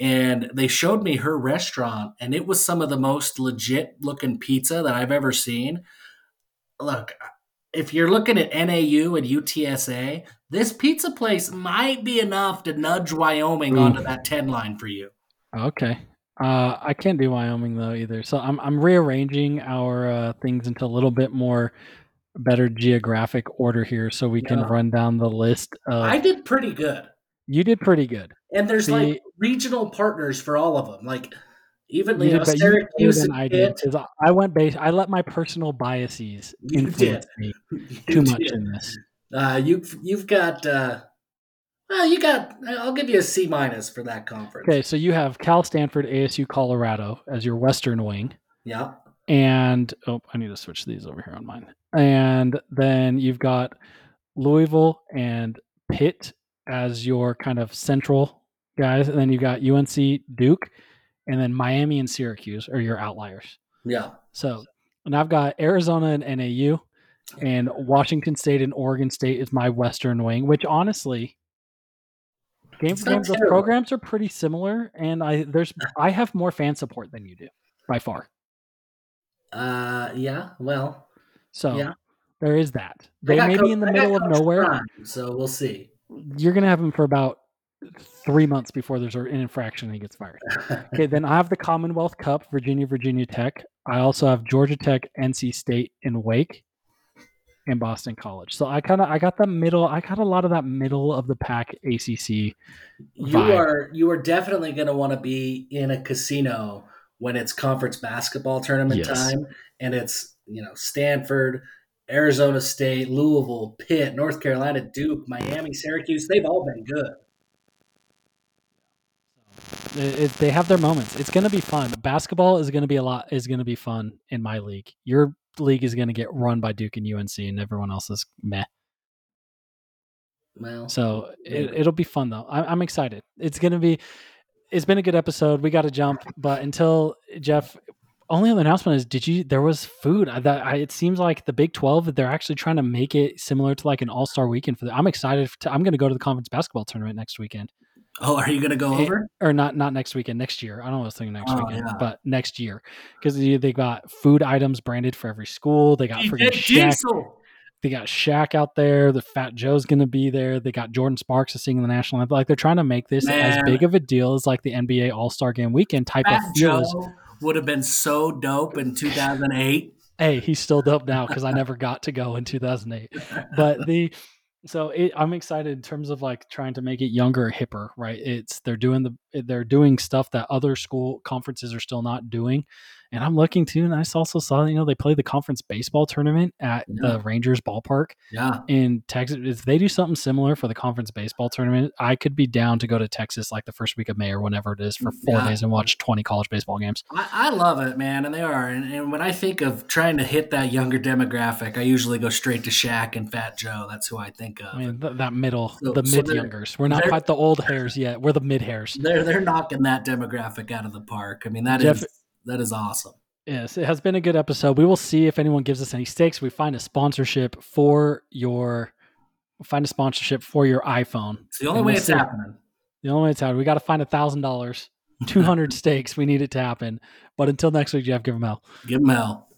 and they showed me her restaurant, and it was some of the most legit looking pizza that I've ever seen. Look, if you're looking at NAU and UTSA, this pizza place might be enough to nudge Wyoming Ooh. onto that 10 line for you. Okay. Uh, I can't do Wyoming though either. So I'm I'm rearranging our uh, things into a little bit more better geographic order here, so we can run down the list. Of, I did pretty good. you did pretty good. And there's The- like regional partners for all of them. Like even You you know, did, you did Syracuse and I did. 'cause I went base. I let my personal biases You influence me You too much did. in this. Uh, you've you've got uh, well, you got. I'll give you a C minus for that conference. Okay, so you have Cal, Stanford, ASU, Colorado as your Western wing. Yeah. and oh, I need to switch these over here on mine. And then you've got Louisville and Pitt as your kind of central guys, and then you've got UNC, Duke, and then Miami and Syracuse are your outliers. Yeah. So, and I've got Arizona and NAU, and Washington State and Oregon State is my Western wing. Which honestly, game games, those programs are pretty similar, and I there's I have more fan support than you do by far. Uh, yeah. Well, So Yeah. there is that. I They may Coach- be in the middle of nowhere. Prime, so we'll see. You're going to have them for about three months before there's an infraction and he gets fired. Okay, then I have the Commonwealth Cup, Virginia, Virginia Tech. I also have Georgia Tech, NC State, and Wake, and Boston College. So I kind of I got the middle. I got a lot of that middle of the pack ACC. you are you are definitely going to want to be in a casino when it's conference basketball tournament Yes. time and it's you know stanford arizona state louisville pitt north carolina duke miami syracuse they've all been good It- it- they have their moments. It's going to be fun. Basketball is going to be a lot. Is going to be fun in my league. Your league is going to get run by Duke and UNC, and everyone else is meh. well So it, it'll be fun though. I, I'm excited. It's gonna be. It's been a good episode. We got to jump, but until Jeff, only other announcement is: Did you? There was food. I, that I, it seems like the Big Twelve. They're actually trying to make it similar to like an All Star weekend for. The, I'm excited. To, I'm going to go to the conference basketball tournament next weekend, oh are you going to go Eh, over or not? Not next weekend. Next year. I don't know. was thinking next Oh, weekend, yeah. but next year because they, got food items branded for every school. They got freaking Shaq diesel they got Shaq out there. The Fat Joe's going to be there. They got Jordin Sparks to sing the national anthem. Like they're trying to make this as big of a deal as like the NBA All Star Game weekend type Fat of feel. joe would have been so dope in 2008 Hey, he's still dope now because I never got to go in 2008. But the so it, I'm excited in terms of like trying to make it younger, hipper. Right? It's they're doing the Eh, they're doing stuff that other school conferences are still not doing. And I'm looking too, and I also saw you know they play the conference baseball tournament at Yeah. the Rangers ballpark Yeah. in Texas. If they do something similar for the conference baseball tournament, I could be down to go to Texas like the first week of May or whenever it is for four Yeah. days and watch 20 college baseball games. I, I love it, man, and they are. And, and when I think of trying to hit that younger demographic, I usually go straight to Shaq and Fat Joe. That's who I think of. I mean, th- that middle, So- the so mid youngers. We're not quite the old hairs yet. We're the mid hairs. they're they're knocking that demographic out of the park. I mean, that is Jeff- that is awesome. Yes, it has been a good episode. We will see if anyone gives us any stakes. We find a sponsorship for your find a sponsorship for your iPhone. It's the only And way we'll it's see. happening. The only way it's happening. We got to find a thousand dollars, two hundred stakes. We need it to happen. But until next week, Jeff, give them hell. Give them hell.